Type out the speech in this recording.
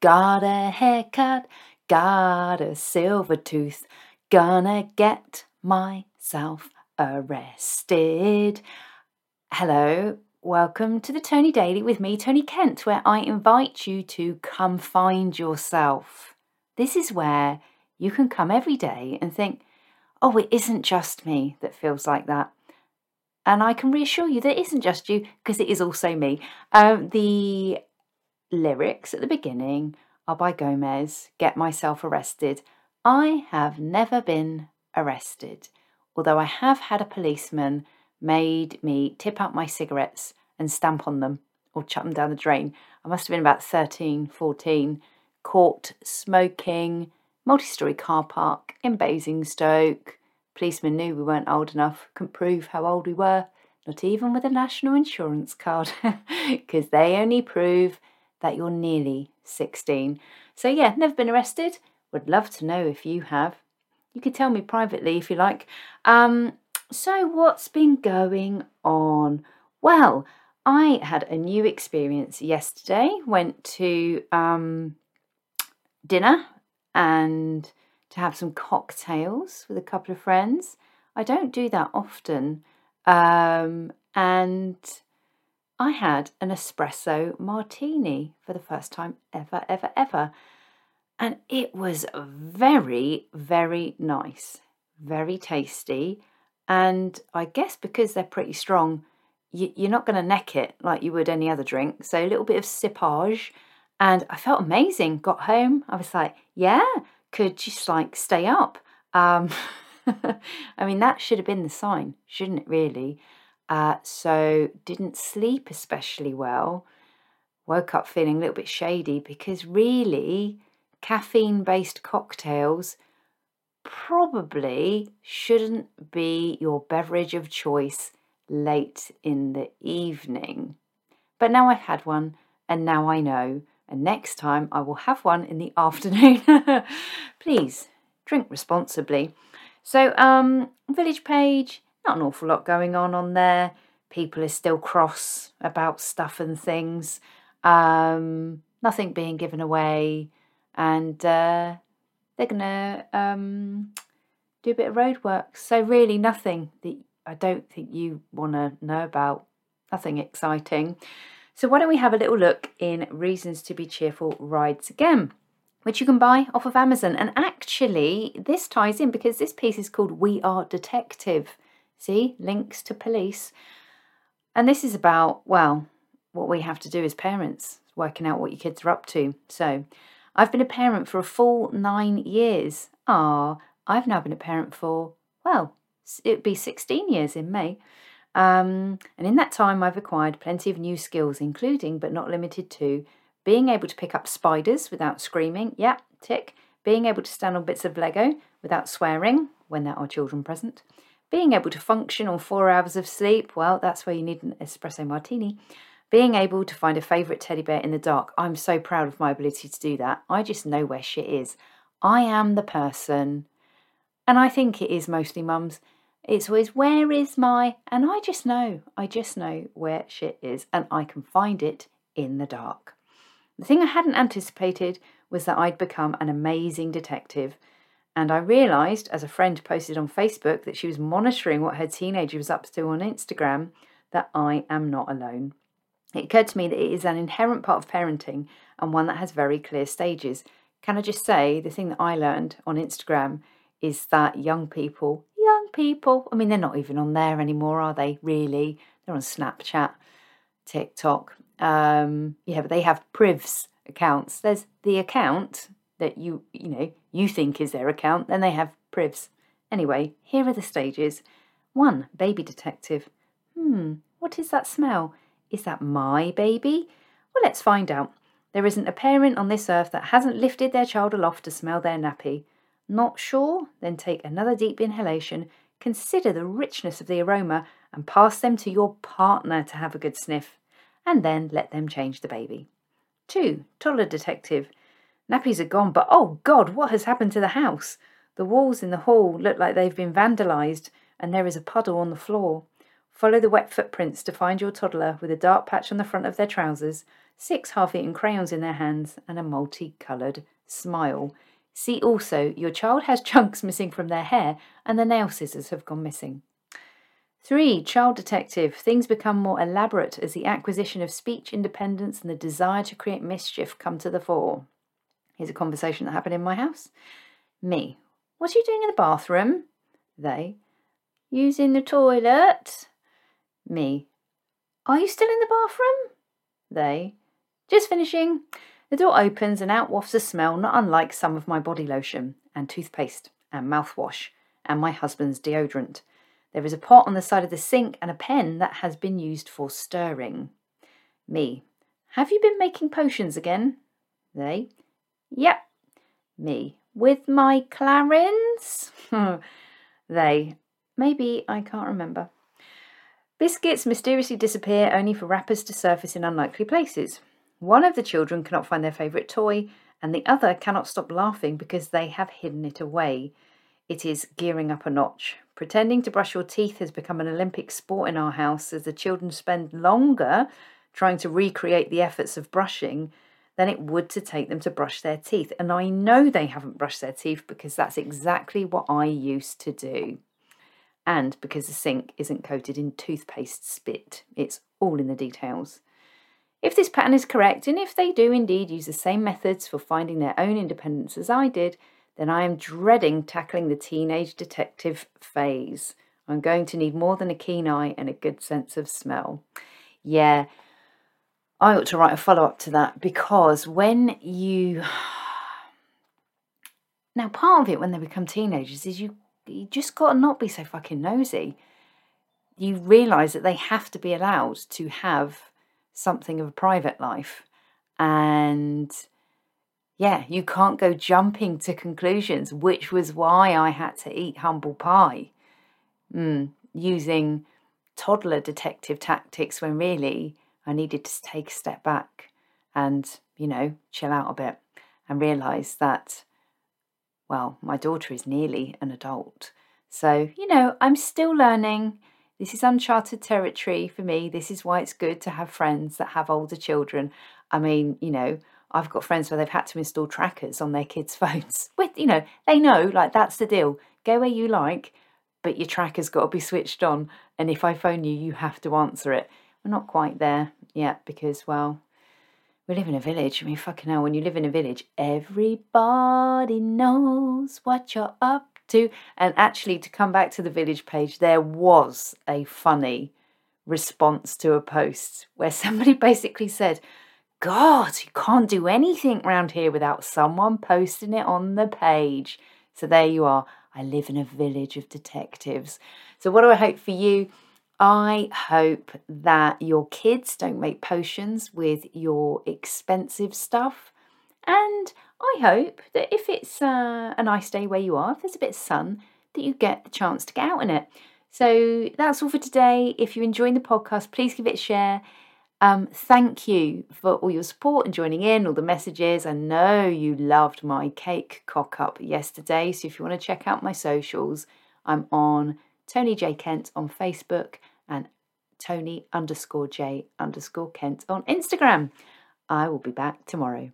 Got a haircut, got a silver tooth, gonna get myself arrested. Hello, welcome to the Tony Daily with me, Tony Kent, where I invite you to come find yourself. This is where you can come every day and think, oh, it isn't just me that feels like that. And I can reassure you that it isn't just you, because it is also me. Um, the lyrics at the beginning oh, are by Gomez Get Myself Arrested. I have never been arrested, although I have had a policeman made me tip up my cigarettes and stamp on them or chuck them down the drain. I must have been about 13, 14, caught smoking, multi story car park in Basingstoke. Policemen knew we weren't old enough, couldn't prove how old we were, not even with a national insurance card, because they only prove that you're nearly 16. So, yeah, never been arrested. Would love to know if you have. You could tell me privately if you like. Um, so, what's been going on? Well, I had a new experience yesterday. Went to um, dinner and to have some cocktails with a couple of friends. I don't do that often. Um, and I had an espresso martini for the first time ever, ever, ever. And it was very, very nice, very tasty. And I guess because they're pretty strong, you, are not going to neck it like you would any other drink. So a little bit of sippage. And I felt amazing. Got home, I was like, yeah, could just like stay up. Um, I mean, that should have been the sign, shouldn't it, really? Uh, so didn't sleep especially well. Woke up feeling a little bit shady because really caffeine based cocktails probably shouldn't be your beverage of choice late in the evening. But now I've had one and now I know, and next time I will have one in the afternoon. Please drink responsibly. So, um, village page, not an awful lot going on on there. People are still cross about stuff and things. Um, nothing being given away, and uh, they're gonna um, do a bit of road work. So really, nothing that I don't think you want to know about. Nothing exciting. So why don't we have a little look in Reasons to be Cheerful Rides Again, which you can buy off of Amazon. And actually, this ties in because this piece is called We Are Detective. See, links to police. And this is about, well, what we have to do as parents, working out what your kids are up to. So, I've been a parent for a full nine years. Ah, I've now been a parent for, well, it'd be 16 years in May. Um, and in that time, I've acquired plenty of new skills, including but not limited to being able to pick up spiders without screaming. Yeah, tick. Being able to stand on bits of Lego without swearing when there are children present being able to function on four hours of sleep, well, that's where you need an espresso martini. Being able to find a favourite teddy bear in the dark, I'm so proud of my ability to do that. I just know where shit is. I am the person, and I think it is mostly mums. It's always, where is my, and I just know, I just know where shit is, and I can find it in the dark. The thing I hadn't anticipated was that I'd become an amazing detective and I realised, as a friend posted on Facebook, that she was monitoring what her teenager was up to on Instagram, that I am not alone. It occurred to me that it is an inherent part of parenting and one that has very clear stages. Can I just say, the thing that I learned on Instagram is that young people, young people, I mean, they're not even on there anymore, are they, really? They're on Snapchat, TikTok. Um, yeah, but they have privs accounts. There's the account that you, you know, you think is their account, then they have privs. Anyway, here are the stages. 1. Baby detective. Hmm, what is that smell? Is that my baby? Well, let's find out. There isn't a parent on this earth that hasn't lifted their child aloft to smell their nappy. Not sure? Then take another deep inhalation, consider the richness of the aroma, and pass them to your partner to have a good sniff. And then let them change the baby. 2. Toddler detective. Nappies are gone, but oh God, what has happened to the house? The walls in the hall look like they've been vandalised, and there is a puddle on the floor. Follow the wet footprints to find your toddler with a dark patch on the front of their trousers, six half eaten crayons in their hands, and a multicoloured smile. See also, your child has chunks missing from their hair and the nail scissors have gone missing. 3. Child detective. Things become more elaborate as the acquisition of speech independence and the desire to create mischief come to the fore. Here's a conversation that happened in my house. Me. What are you doing in the bathroom? They. Using the toilet. Me. Are you still in the bathroom? They. Just finishing. The door opens and out wafts a smell not unlike some of my body lotion, and toothpaste, and mouthwash, and my husband's deodorant. There is a pot on the side of the sink and a pen that has been used for stirring. Me. Have you been making potions again? They. Yep. Me. With my Clarins? they. Maybe I can't remember. Biscuits mysteriously disappear only for wrappers to surface in unlikely places. One of the children cannot find their favourite toy, and the other cannot stop laughing because they have hidden it away. It is gearing up a notch. Pretending to brush your teeth has become an Olympic sport in our house as the children spend longer trying to recreate the efforts of brushing than it would to take them to brush their teeth. And I know they haven't brushed their teeth because that's exactly what I used to do. And because the sink isn't coated in toothpaste spit, it's all in the details. If this pattern is correct, and if they do indeed use the same methods for finding their own independence as I did, then I am dreading tackling the teenage detective phase. I'm going to need more than a keen eye and a good sense of smell. Yeah, I ought to write a follow up to that because when you. Now, part of it when they become teenagers is you, you just got to not be so fucking nosy. You realise that they have to be allowed to have something of a private life. And yeah, you can't go jumping to conclusions, which was why I had to eat humble pie mm, using toddler detective tactics when really I needed to take a step back and, you know, chill out a bit and realize that, well, my daughter is nearly an adult. So, you know, I'm still learning. This is uncharted territory for me. This is why it's good to have friends that have older children. I mean, you know, I've got friends where they've had to install trackers on their kids' phones. With you know, they know like that's the deal. Go where you like, but your tracker's got to be switched on. And if I phone you, you have to answer it. We're not quite there yet because, well, we live in a village. I mean, fucking hell, when you live in a village, everybody knows what you're up to. And actually, to come back to the village page, there was a funny response to a post where somebody basically said, God, you can't do anything round here without someone posting it on the page. So there you are. I live in a village of detectives. So, what do I hope for you? I hope that your kids don't make potions with your expensive stuff. And I hope that if it's uh, a nice day where you are, if there's a bit of sun, that you get the chance to get out in it. So that's all for today. If you're enjoying the podcast, please give it a share. Um, thank you for all your support and joining in, all the messages. I know you loved my cake cock up yesterday. So if you want to check out my socials, I'm on Tony J. Kent on Facebook and Tony underscore J underscore Kent on Instagram. I will be back tomorrow.